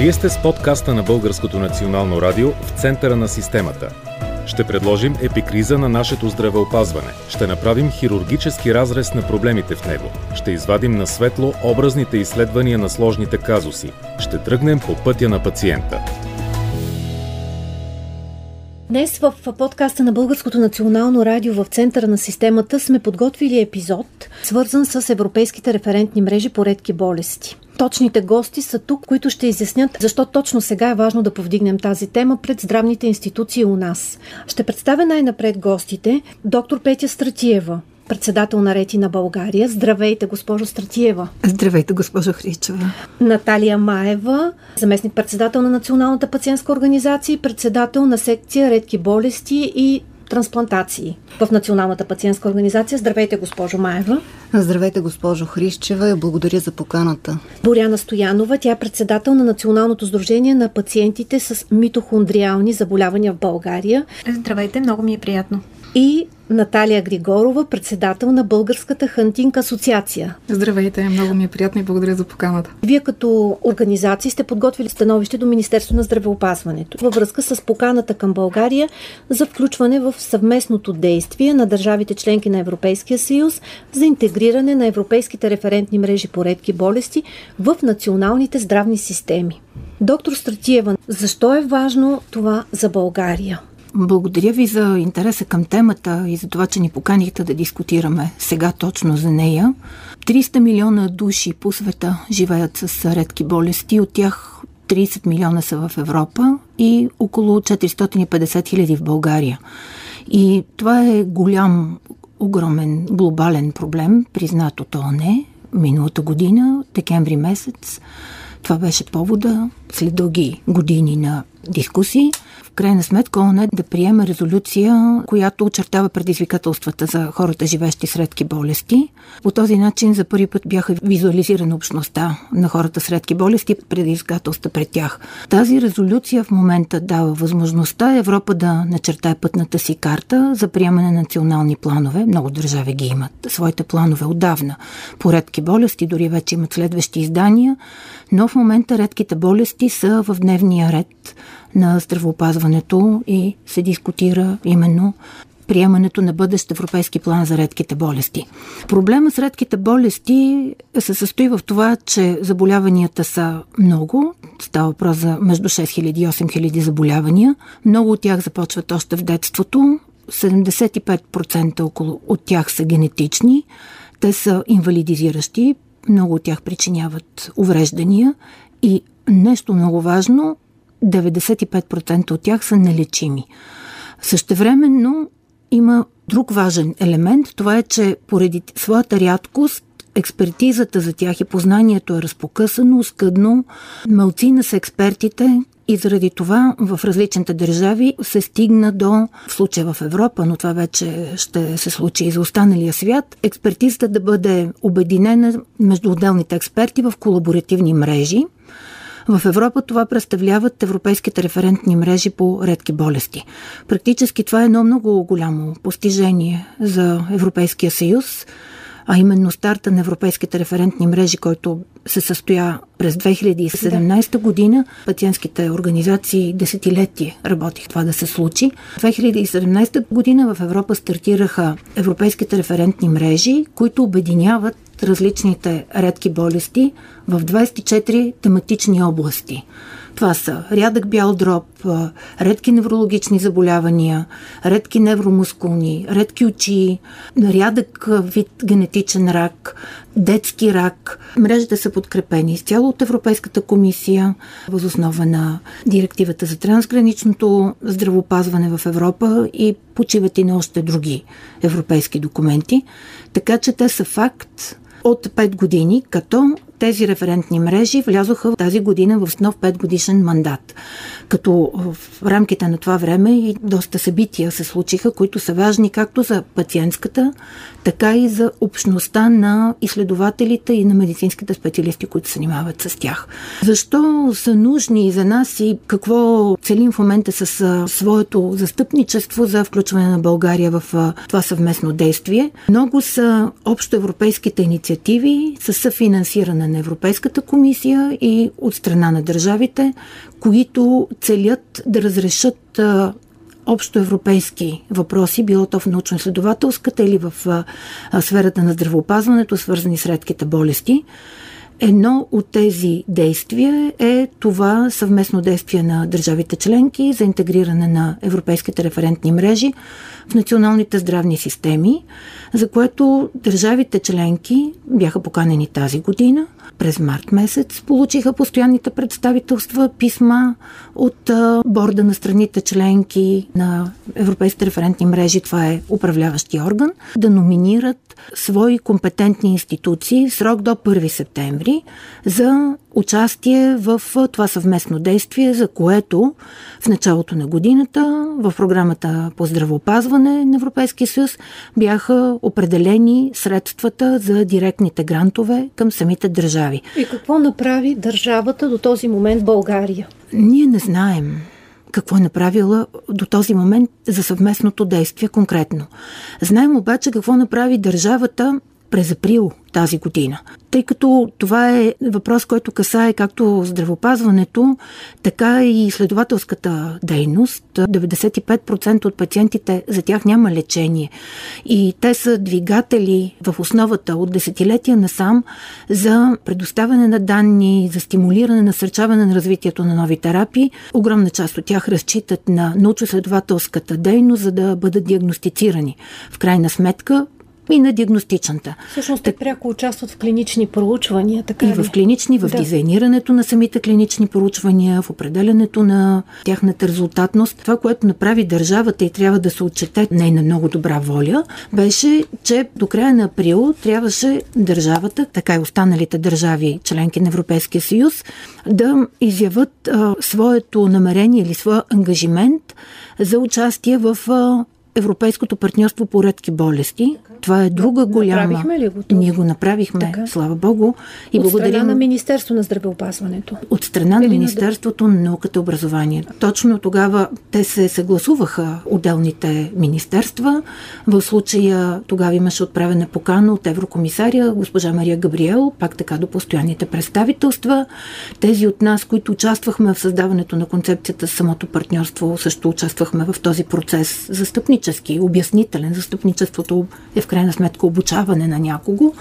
Вие сте с подкаста на Българското национално радио в центъра на системата. Ще предложим епикриза на нашето здравеопазване. Ще направим хирургически разрез на проблемите в него. Ще извадим на светло образните изследвания на сложните казуси. Ще тръгнем по пътя на пациента. Днес в подкаста на Българското национално радио в центъра на системата сме подготвили епизод, свързан с европейските референтни мрежи по редки болести. Точните гости са тук, които ще изяснят защо точно сега е важно да повдигнем тази тема пред здравните институции у нас. Ще представя най-напред гостите доктор Петя Стратиева, председател на Рети на България. Здравейте, госпожо Стратиева. Здравейте, госпожо Хричева. Наталия Маева, заместник председател на Националната пациентска организация и председател на секция Редки болести и трансплантации в Националната пациентска организация. Здравейте, госпожо Маева. Здравейте, госпожо Хрищева благодаря за поканата. Боряна Стоянова, тя е председател на Националното сдружение на пациентите с митохондриални заболявания в България. Здравейте, много ми е приятно и Наталия Григорова, председател на Българската хантинг асоциация. Здравейте, много ми е приятно и благодаря за поканата. Вие като организации сте подготвили становище до Министерство на здравеопазването във връзка с поканата към България за включване в съвместното действие на държавите членки на Европейския съюз за интегриране на европейските референтни мрежи по редки болести в националните здравни системи. Доктор Стратиева, защо е важно това за България? Благодаря ви за интереса към темата и за това, че ни поканихте да дискутираме сега точно за нея. 300 милиона души по света живеят с редки болести, от тях 30 милиона са в Европа и около 450 хиляди в България. И това е голям, огромен глобален проблем, признат от ОНЕ миналата година, декември месец. Това беше повода след дълги години на дискусии крайна сметка ОНЕ да приеме резолюция, която очертава предизвикателствата за хората, живещи с редки болести. По този начин за първи път бяха визуализирана общността на хората с редки болести, предизвикателства пред тях. Тази резолюция в момента дава възможността Европа да начертае пътната си карта за приемане на национални планове. Много държави ги имат своите планове отдавна. По редки болести дори вече имат следващи издания, но в момента редките болести са в дневния ред на здравеопазването и се дискутира именно приемането на бъдещ европейски план за редките болести. Проблема с редките болести се състои в това, че заболяванията са много. Става въпрос за между 6000 и 8000 заболявания. Много от тях започват още в детството. 75% около от тях са генетични. Те са инвалидизиращи. Много от тях причиняват увреждания. И нещо много важно, 95% от тях са нелечими. Същевременно има друг важен елемент. Това е, че поради своята рядкост експертизата за тях и познанието е разпокъсано, скъдно. Малцина са експертите, и заради това в различните държави се стигна до, в случая в Европа, но това вече ще се случи и за останалия свят, експертизата да бъде обединена между отделните експерти в колаборативни мрежи, в Европа това представляват европейските референтни мрежи по редки болести. Практически това е едно много голямо постижение за Европейския съюз, а именно старта на европейските референтни мрежи, който се състоя през 2017 година. Пациентските организации десетилетие работих това да се случи. 2017 година в Европа стартираха европейските референтни мрежи, които обединяват различните редки болести в 24 тематични области. Това са рядък бял дроб, редки неврологични заболявания, редки невромускулни, редки очи, рядък вид генетичен рак, детски рак. Мрежите са подкрепени изцяло от Европейската комисия, възоснова на директивата за трансграничното здравопазване в Европа и почиват и на още други европейски документи. Така че те са факт от 5 години, като тези референтни мрежи влязоха тази година в нов 5 годишен мандат. Като в рамките на това време и доста събития се случиха, които са важни както за пациентската, така и за общността на изследователите и на медицинските специалисти, които се занимават с тях. Защо са нужни за нас и какво целим в момента с своето застъпничество за включване на България в това съвместно действие? Много са общоевропейските инициативи с съфинансиране на Европейската комисия и от страна на държавите, които целят да разрешат общо европейски въпроси, било то в научно-изследователската или в сферата на здравеопазването, свързани с редките болести. Едно от тези действия е това съвместно действие на държавите членки за интегриране на европейските референтни мрежи в националните здравни системи, за което държавите членки бяха поканени тази година. През март месец получиха постоянните представителства писма от борда на страните членки на европейските референтни мрежи, това е управляващи орган, да номинират свои компетентни институции в срок до 1 септември за участие в това съвместно действие, за което в началото на годината в програмата по здравеопазване на Европейския съюз бяха определени средствата за директните грантове към самите държави. И какво направи държавата до този момент България? Ние не знаем какво е направила до този момент за съвместното действие конкретно. Знаем обаче какво направи държавата през април тази година. Тъй като това е въпрос, който касае както здравопазването, така и изследователската дейност. 95% от пациентите за тях няма лечение. И те са двигатели в основата от десетилетия насам за предоставяне на данни, за стимулиране, насърчаване на развитието на нови терапии. Огромна част от тях разчитат на научно-изследователската дейност, за да бъдат диагностицирани. В крайна сметка, и на диагностичната. Всъщност те пряко участват в клинични проучвания, така И в клинични, в да. дизайнирането на самите клинични проучвания, в определенето на тяхната резултатност. Това, което направи държавата и трябва да се отчете нейна много добра воля, беше, че до края на април трябваше държавата, така и останалите държави, членки на Европейския съюз, да изяват а, своето намерение или своя ангажимент за участие в а, Европейското партньорство по редки болести. Това е друга голяма. Направихме ли го? Ние го направихме, така. слава Богу. И От благодарим... страна на Министерство на здравеопазването. От страна на Министерството на науката и образованието. Точно тогава те се съгласуваха отделните министерства. В случая тогава имаше отправена покана от еврокомисаря госпожа Мария Габриел, пак така до постоянните представителства. Тези от нас, които участвахме в създаването на концепцията самото партньорство, също участвахме в този процес застъпнически, обяснителен. Застъпничеството е в крайна сметка обучаване на някого.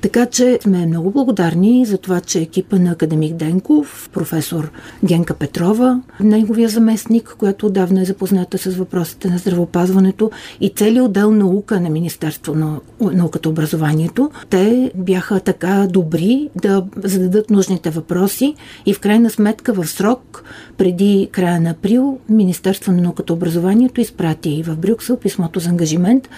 Така че сме много благодарни за това, че екипа на академик Денков, професор Генка Петрова, неговия заместник, която отдавна е запозната с въпросите на здравеопазването и целият отдел наука на Министерство на науката и образованието, те бяха така добри да зададат нужните въпроси и в крайна сметка в срок преди края на април Министерство на науката и образованието изпрати в Брюксел писмото за ангажимент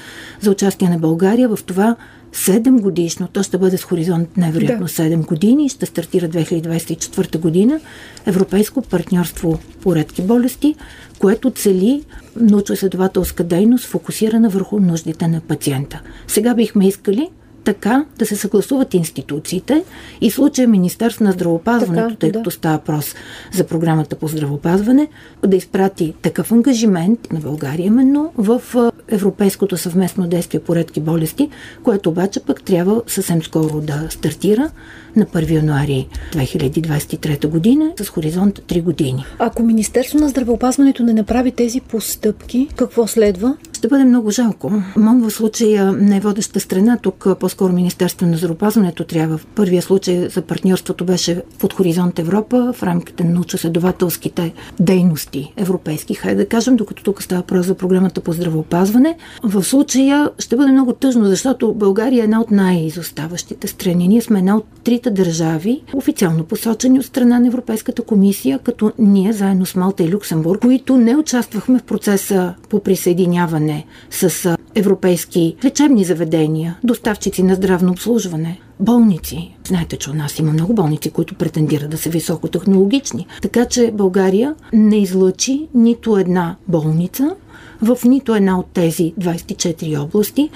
за участие на България в това 7 годишно, то ще бъде с хоризонт невероятно да. 7 години, ще стартира 2024 година, Европейско партньорство по редки болести, което цели научно-изследователска дейност, фокусирана върху нуждите на пациента. Сега бихме искали така да се съгласуват институциите и случая Министерство на здравопазването, така, тъй като да. става въпрос за програмата по здравопазване, да изпрати такъв ангажимент на България именно в Европейското съвместно действие по редки болести, което обаче пък трябва съвсем скоро да стартира на 1 януари 2023 година с хоризонт 3 години. Ако Министерство на здравеопазването не направи тези постъпки, какво следва? Ще бъде много жалко. МОН в случая не е водеща страна. Тук по-скоро Министерство на здравеопазването трябва. В първия случай за партньорството беше под Хоризонт Европа в рамките на научно-следователските дейности европейски. Хайде да кажем, докато тук става въпрос за програмата по здравеопазване. В случая ще бъде много тъжно, защото България е една от най-изоставащите страни. Ние сме една от трите държави, официално посочени от страна на Европейската комисия, като ние заедно с Малта и Люксембург, които не участвахме в процеса по присъединяване обслужване с европейски лечебни заведения, доставчици на здравно обслужване, болници. Знаете, че у нас има много болници, които претендират да са високотехнологични. Така че България не излъчи нито една болница в нито една от тези 24 области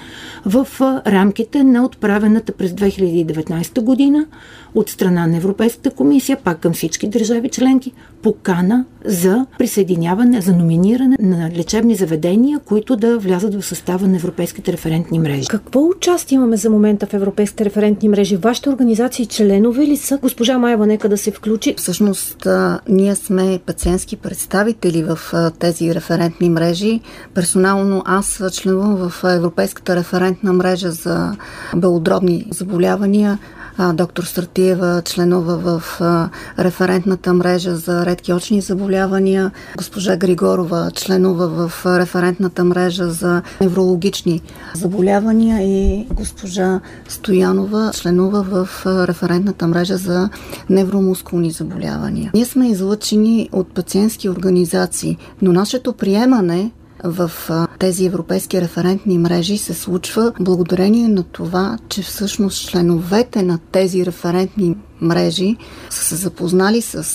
в рамките на отправената през 2019 година от страна на Европейската комисия, пак към всички държави членки, покана за присъединяване, за номиниране на лечебни заведения, които да влязат в състава на европейските референтни мрежи. Какво участие имаме за момента в европейските референтни мрежи? Вашите организации членове ли са? Госпожа Майва, нека да се включи. Всъщност, ние сме пациентски представители в тези референтни мрежи. Персонално аз членувам в Европейската референтна мрежа за белодробни заболявания. Доктор Стратиева членува в референтната мрежа за редки очни заболявания, госпожа Григорова членува в референтната мрежа за неврологични заболявания. И госпожа Стоянова членува в референтната мрежа за невромускулни заболявания. Ние сме излъчени от пациентски организации, но нашето приемане в тези европейски референтни мрежи се случва благодарение на това, че всъщност членовете на тези референтни мрежи са се запознали с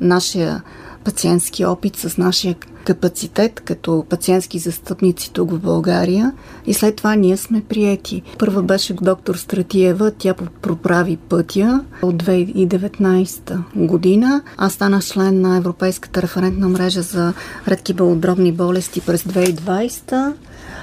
нашия пациентски опит, с нашия капацитет като пациентски застъпници тук в България и след това ние сме приети. Първа беше доктор Стратиева, тя проправи пътя от 2019 година. Аз станах член на Европейската референтна мрежа за редки белодробни болести през 2020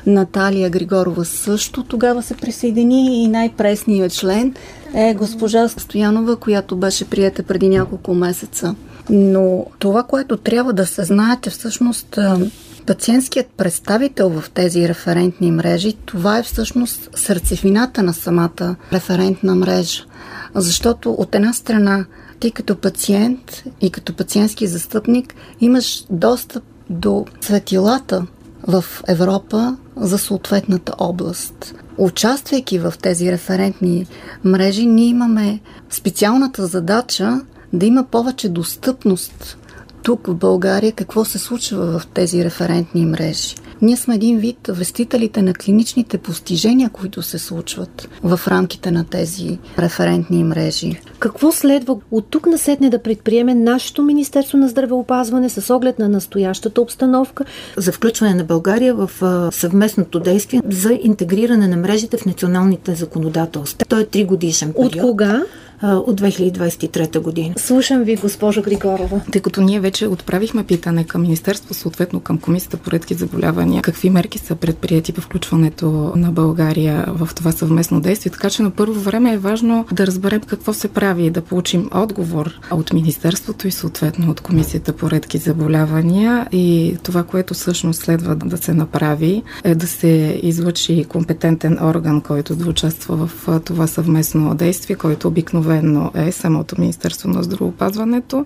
Наталия Григорова също тогава се присъедини и най-пресният член е госпожа Стоянова, която беше приета преди няколко месеца. Но това, което трябва да се знае, че всъщност пациентският представител в тези референтни мрежи, това е всъщност сърцевината на самата референтна мрежа. Защото от една страна ти като пациент и като пациентски застъпник имаш достъп до светилата в Европа за съответната област. Участвайки в тези референтни мрежи, ние имаме специалната задача да има повече достъпност тук в България какво се случва в тези референтни мрежи. Ние сме един вид вестителите на клиничните постижения, които се случват в рамките на тези референтни мрежи. Какво следва от тук насетне да предприеме нашето Министерство на здравеопазване с оглед на настоящата обстановка? За включване на България в съвместното действие за интегриране на мрежите в националните законодателства. Той е три годишен период. От кога? От 2023 година. Слушам ви, госпожа Григорова. Тъй като ние вече отправихме питане към Министерство, съответно към Комисията по редки заболявания, какви мерки са предприяти по включването на България в това съвместно действие. Така че на първо време е важно да разберем какво се прави и да получим отговор от Министерството и съответно от Комисията по редки заболявания. И това, което всъщност следва да се направи, е да се излъчи компетентен орган, който да участва в това съвместно действие, който обикновено обикновено е самото Министерство на здравеопазването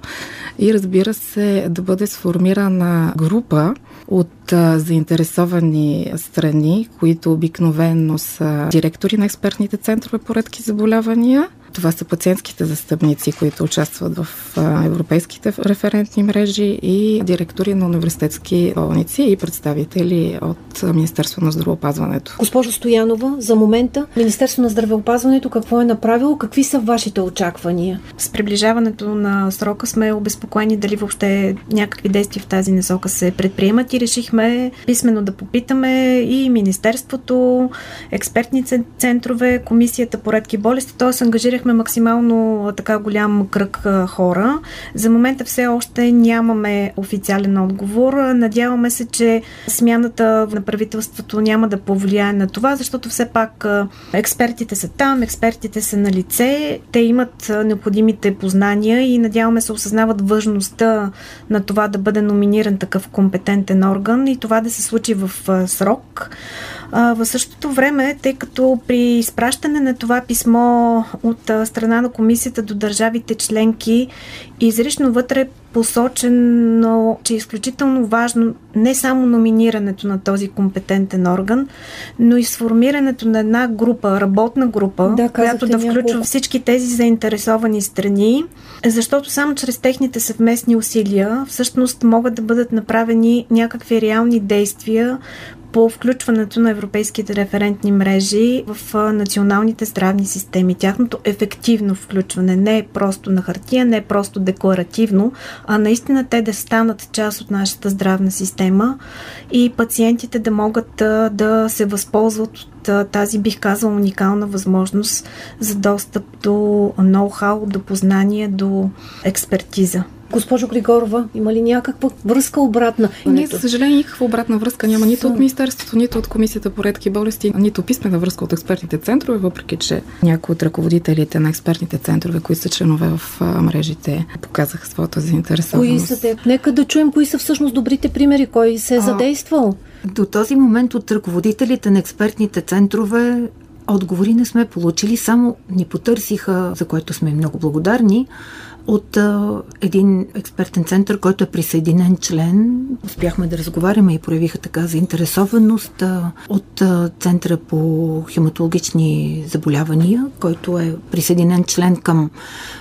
и разбира се да бъде сформирана група от заинтересовани страни, които обикновено са директори на експертните центрове по редки заболявания, това са пациентските застъпници, които участват в европейските референтни мрежи и директори на университетски болници и представители от Министерство на здравеопазването. Госпожо Стоянова, за момента Министерство на здравеопазването какво е направило? Какви са вашите очаквания? С приближаването на срока сме обезпокоени дали въобще някакви действия в тази насока се предприемат и решихме писменно да попитаме и Министерството, експертни центрове, Комисията по редки болести, т.е. ангажирахме Обхванахме максимално така голям кръг хора. За момента все още нямаме официален отговор. Надяваме се, че смяната на правителството няма да повлияе на това, защото все пак експертите са там, експертите са на лице, те имат необходимите познания и надяваме се осъзнават важността на това да бъде номиниран такъв компетентен орган и това да се случи в срок. А, в същото време, тъй като при изпращане на това писмо от страна на комисията до държавите членки, изрично вътре е посочено, че е изключително важно не само номинирането на този компетентен орган, но и сформирането на една група, работна група, да, която да включва няколко. всички тези заинтересовани страни, защото само чрез техните съвместни усилия всъщност могат да бъдат направени някакви реални действия по включването на европейските референтни мрежи в националните здравни системи. Тяхното ефективно включване не е просто на хартия, не е просто декларативно, а наистина те да станат част от нашата здравна система и пациентите да могат да се възползват от тази, бих казала, уникална възможност за достъп до ноу-хау, до познание, до експертиза. Госпожо Григорова, има ли някаква връзка обратна? Ние, за съжаление, никаква обратна връзка няма нито от Министерството, нито от Комисията по редки болести, нито писмена връзка от експертните центрове, въпреки че някои от ръководителите на експертните центрове, които са членове в мрежите, показаха своята заинтересованост. Кои са те? Нека да чуем кои са всъщност добрите примери, кой се е задействал. До този момент от ръководителите на експертните центрове отговори не сме получили, само ни потърсиха, за което сме много благодарни, от а, един експертен център, който е присъединен член. Успяхме да разговаряме и проявиха така заинтересованост а, от а, Центъра по хематологични заболявания, който е присъединен член към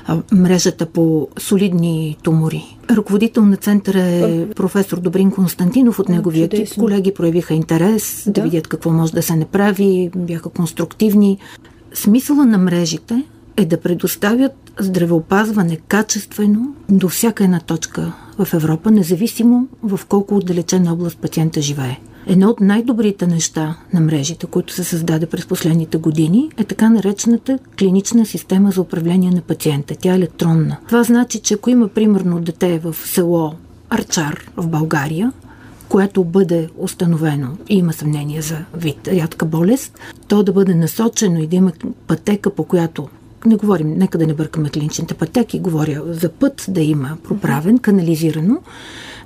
а, мрежата по солидни тумори. Ръководител на центъра е професор Добрин Константинов. От неговия екип колеги проявиха интерес да. да видят какво може да се направи, бяха конструктивни. Смисъла на мрежите е да предоставят здравеопазване качествено до всяка една точка в Европа, независимо в колко отдалечена област пациента живее. Едно от най-добрите неща на мрежите, които се създаде през последните години, е така наречената клинична система за управление на пациента. Тя е електронна. Това значи, че ако има примерно дете в село Арчар в България, което бъде установено и има съмнение за вид рядка болест, то да бъде насочено и да има пътека, по която не говорим, нека да не бъркаме клиничните пътеки, говоря за път да има проправен, канализирано,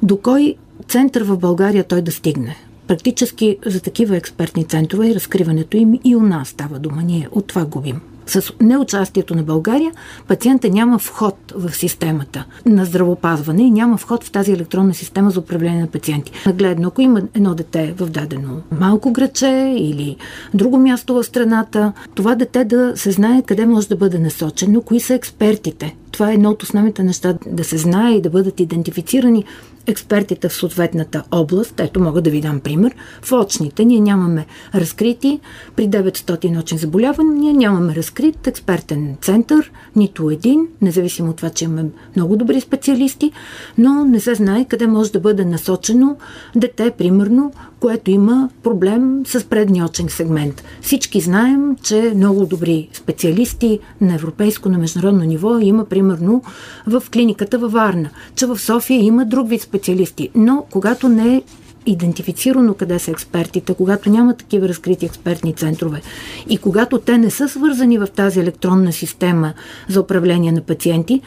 до кой център в България той да стигне. Практически за такива експертни центрове и разкриването им и у нас става дума. Ние от това губим с неучастието на България, пациента няма вход в системата на здравопазване и няма вход в тази електронна система за управление на пациенти. Нагледно, ако има едно дете в дадено малко граче или друго място в страната, това дете да се знае къде може да бъде насочено, кои са експертите. Това е едно от основните неща да се знае и да бъдат идентифицирани експертите в съответната област. Ето мога да ви дам пример. В очните ние нямаме разкрити при 900 очни заболявания, нямаме разкрит експертен център, нито един, независимо от това, че имаме много добри специалисти, но не се знае къде може да бъде насочено дете, примерно, което има проблем с предния очен сегмент. Всички знаем, че много добри специалисти на европейско, на международно ниво има примерно в клиниката във Варна, че в София има друг вид специалисти. Но когато не е идентифицирано къде са експертите, когато няма такива разкрити експертни центрове и когато те не са свързани в тази електронна система за управление на пациенти,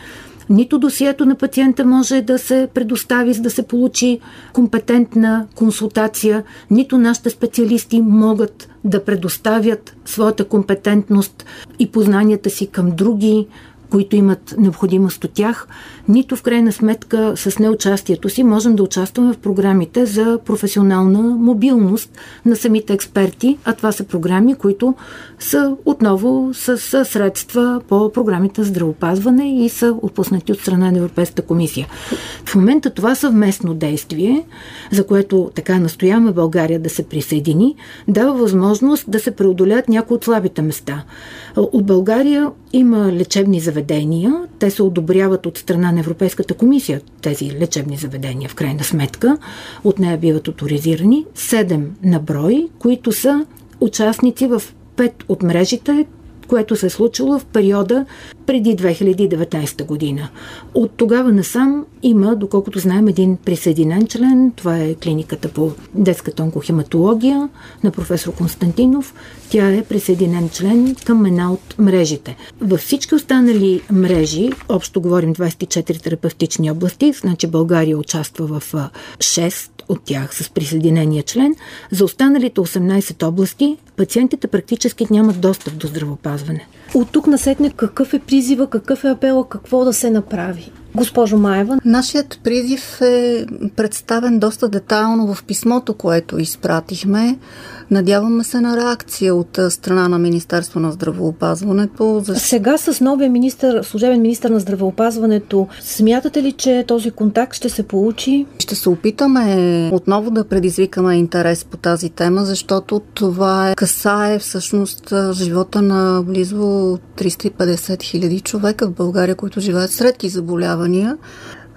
нито досието на пациента може да се предостави, за да се получи компетентна консултация, нито нашите специалисти могат да предоставят своята компетентност и познанията си към други които имат необходимост от тях, нито в крайна сметка с неучастието си можем да участваме в програмите за професионална мобилност на самите експерти, а това са програми, които са отново с средства по програмите здравопазване и са отпуснати от страна на Европейската комисия. В момента това съвместно действие, за което така настояваме България да се присъедини, дава възможност да се преодолят някои от слабите места. От България има лечебни заведения, те се одобряват от страна на Европейската комисия, тези лечебни заведения в крайна сметка. От нея биват авторизирани 7 на брой, които са участници в пет от мрежите, което се е случило в периода преди 2019 година. От тогава насам има, доколкото знаем, един присъединен член. Това е клиниката по детската онкохематология на професор Константинов. Тя е присъединен член към една от мрежите. Във всички останали мрежи, общо говорим 24 терапевтични области, значи България участва в 6 от тях с присъединения член. За останалите 18 области пациентите практически нямат достъп до здравопазване. От тук насетне какъв е призива, какъв е апела, какво да се направи? Госпожо Маева. Нашият призив е представен доста детайлно в писмото, което изпратихме. Надяваме се на реакция от страна на Министерство на здравеопазването. За... Сега с новия министр, служебен министр на здравеопазването, смятате ли, че този контакт ще се получи? Ще се опитаме отново да предизвикаме интерес по тази тема, защото това е, касае всъщност живота на близо 350 хиляди човека в България, които живеят с редки заболявания.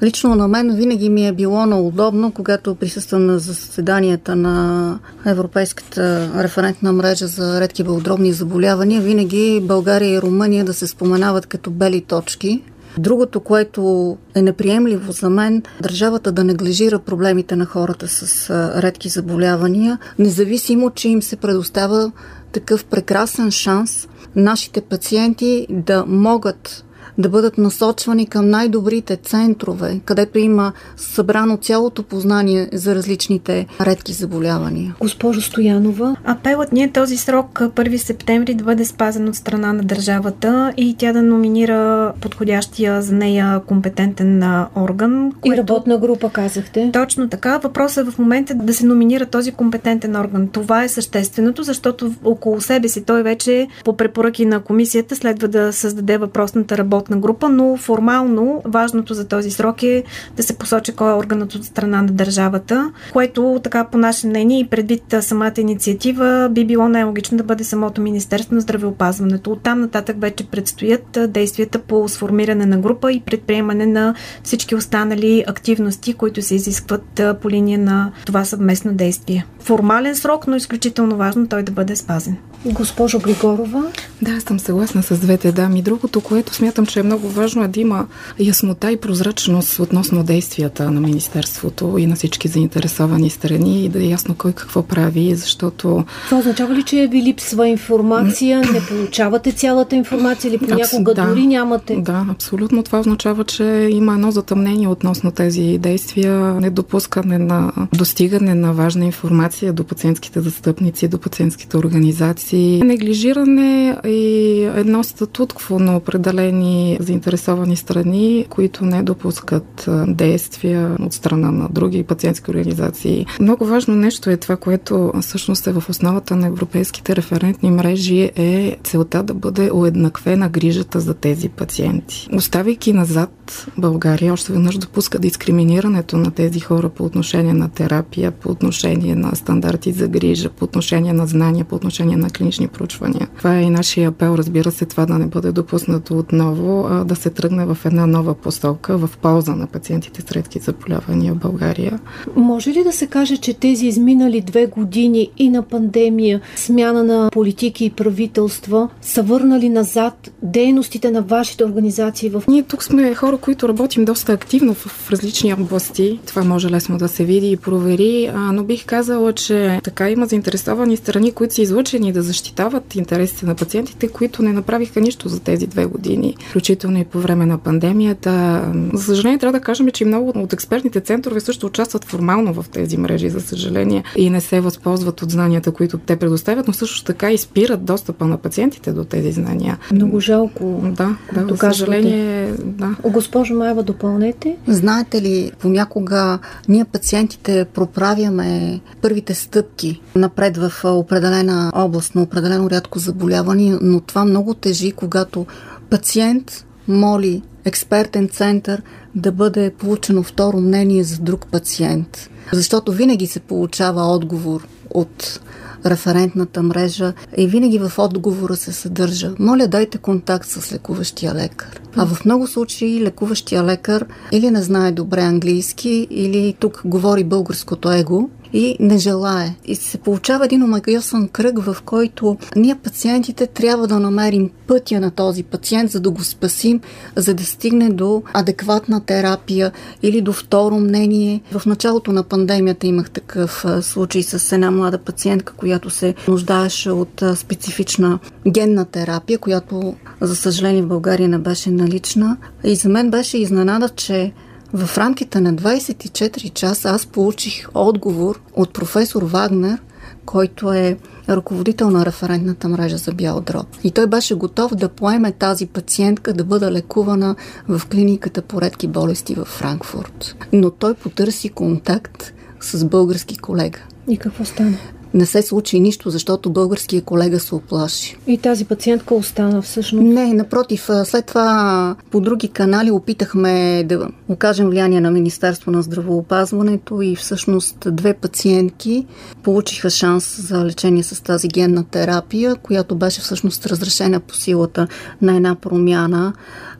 Лично на мен винаги ми е било наудобно, когато присъствам на заседанията на Европейската референтна мрежа за редки белодробни заболявания, винаги България и Румъния да се споменават като бели точки. Другото, което е неприемливо за мен, държавата да неглижира проблемите на хората с редки заболявания, независимо, че им се предоставя такъв прекрасен шанс нашите пациенти да могат да бъдат насочвани към най-добрите центрове, където има събрано цялото познание за различните редки заболявания. Госпожо Стоянова. Апелът ни е този срок 1 септември да бъде спазен от страна на държавата и тя да номинира подходящия за нея компетентен орган. Което... И работна група, казахте. Точно така. Въпросът е в момента да се номинира този компетентен орган. Това е същественото, защото около себе си той вече по препоръки на комисията следва да създаде въпросната работна работна група, но формално важното за този срок е да се посочи кой е органът от страна на държавата, което така по наше мнение и предвид самата инициатива би било най-логично да бъде самото Министерство на здравеопазването. Оттам нататък вече предстоят действията по сформиране на група и предприемане на всички останали активности, които се изискват по линия на това съвместно действие. Формален срок, но изключително важно той да бъде спазен. Госпожо Григорова? Да, съм съгласна с двете дами. Другото, което смятам, че е много важно е да има яснота и прозрачност относно действията на Министерството и на всички заинтересовани страни и да е ясно кой какво прави, защото... Това означава ли, че ви липсва информация, не получавате цялата информация или понякога да, дори нямате? Да, абсолютно. Това означава, че има едно затъмнение относно тези действия, недопускане на достигане на важна информация до пациентските застъпници, до пациентските организации, неглижиране и едно статуткво на определени заинтересовани страни, които не допускат действия от страна на други пациентски организации. Много важно нещо е това, което всъщност е в основата на европейските референтни мрежи е целта да бъде уеднаквена грижата за тези пациенти. Оставяйки назад България, още веднъж допуска дискриминирането на тези хора по отношение на терапия, по отношение на стандарти за грижа, по отношение на знания, по отношение на клинични проучвания. Това е и нашия апел, разбира се, това да не бъде допуснато отново а, да се тръгне в една нова посока в полза на пациентите с редки заболявания в България. Може ли да се каже, че тези изминали две години и на пандемия, смяна на политики и правителства са върнали назад дейностите на вашите организации в... Ние тук сме хора, които работим доста активно в различни области. Това може лесно да се види и провери, а, но бих казала, че така има заинтересовани страни, които са излъчени да защитават интересите на пациентите, които не направиха нищо за тези две години включително и по време на пандемията. За съжаление, трябва да кажем, че и много от експертните центрове също участват формално в тези мрежи, за съжаление, и не се възползват от знанията, които те предоставят, но също така и спират достъпа на пациентите до тези знания. Много жалко. Да, да, за съжаление, да. Госпожо Маева, допълнете. Знаете ли, понякога ние пациентите проправяме първите стъпки напред в определена област на определено рядко заболяване, но това много тежи, когато пациент моли експертен център да бъде получено второ мнение за друг пациент. Защото винаги се получава отговор от референтната мрежа и винаги в отговора се съдържа моля дайте контакт с лекуващия лекар. А в много случаи лекуващия лекар или не знае добре английски, или тук говори българското его и не желае. И се получава един омагиосен кръг, в който ние пациентите трябва да намерим пътя на този пациент, за да го спасим, за да стигне до адекватна терапия или до второ мнение. В началото на пандемията имах такъв случай с една млада пациентка, която се нуждаеше от специфична генна терапия, която за съжаление в България не беше налична. И за мен беше изненада, че в рамките на 24 часа аз получих отговор от професор Вагнер, който е ръководител на референтната мрежа за бял дроб. И той беше готов да поеме тази пациентка да бъде лекувана в клиниката по редки болести в Франкфурт. Но той потърси контакт с български колега. И какво стана? Не се случи нищо, защото българския колега се оплаши. И тази пациентка остана всъщност? Не, напротив. След това по други канали опитахме да окажем влияние на Министерство на здравоопазването и всъщност две пациентки получиха шанс за лечение с тази генна терапия, която беше всъщност разрешена по силата на една промяна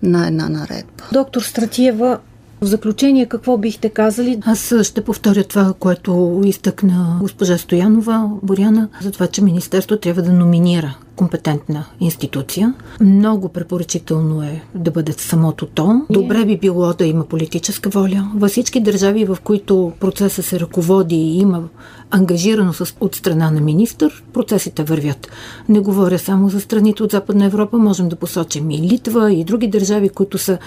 на една наредба. Доктор Стратиева, в заключение, какво бихте казали? Аз ще повторя това, което изтъкна госпожа Стоянова, Боряна, за това, че Министерство трябва да номинира компетентна институция. Много препоръчително е да бъде самото то. Добре би било да има политическа воля. Във всички държави, в които процеса се ръководи и има ангажираност от страна на министър, процесите вървят. Не говоря само за страните от Западна Европа, можем да посочим и Литва, и други държави, които са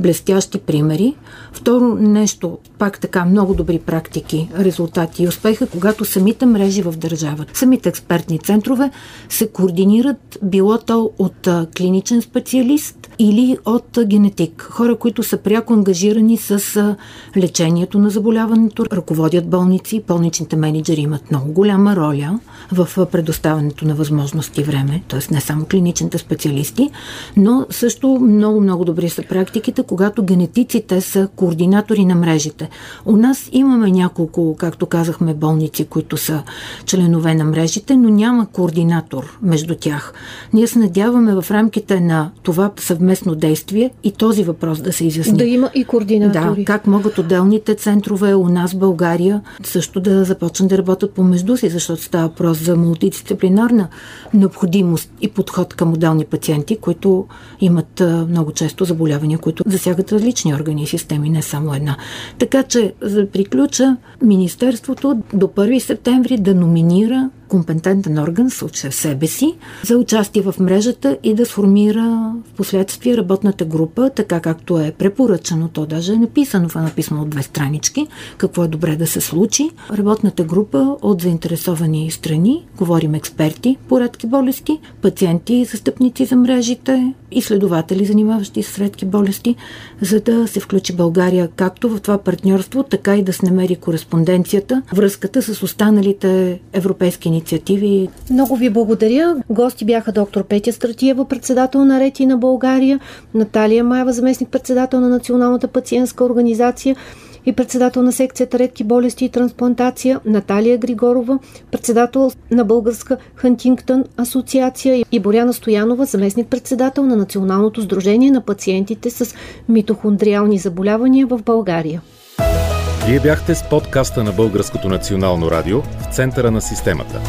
блестящи примери. Второ нещо, пак така, много добри практики, резултати и успеха, когато самите мрежи в държавата, самите експертни центрове се координират било то от клиничен специалист или от генетик. Хора, които са пряко ангажирани с лечението на заболяването, ръководят болници, болничните менеджери имат много голяма роля в предоставянето на възможности време, т.е. не само клиничните специалисти, но също много-много добри са практиките, когато генетиците са координатори на мрежите. У нас имаме няколко, както казахме, болници, които са членове на мрежите, но няма координатор между тях. Ние се надяваме в рамките на това съвместно действие и този въпрос да се изясни. Да има и координатори. Да, как могат отделните центрове у нас в България също да започнат да работят помежду си, защото става въпрос за мултидисциплинарна необходимост и подход към отделни пациенти, които имат много често заболявания, които засягат различни органи и системи, не само една. Така че, за да приключа, Министерството до 1 септември да номинира компетентен орган, случая себе си, за участие в мрежата и да сформира в последствие работната група, така както е препоръчано, то даже е написано в едно писмо от две странички, какво е добре да се случи. Работната група от заинтересовани страни, говорим експерти по редки болести, пациенти и застъпници за мрежите, изследователи, занимаващи с редки болести, за да се включи България както в това партньорство, така и да се намери кореспонденцията, връзката с останалите европейски инициативи. Много ви благодаря. Гости бяха доктор Петя Стратиева, председател на Рети на България, Наталия Маева, заместник председател на Националната пациентска организация и председател на секцията Редки болести и трансплантация Наталия Григорова, председател на Българска Хантингтън асоциация и Боряна Стоянова, заместник председател на Националното сдружение на пациентите с митохондриални заболявания в България. Вие бяхте с подкаста на Българското национално радио в центъра на системата.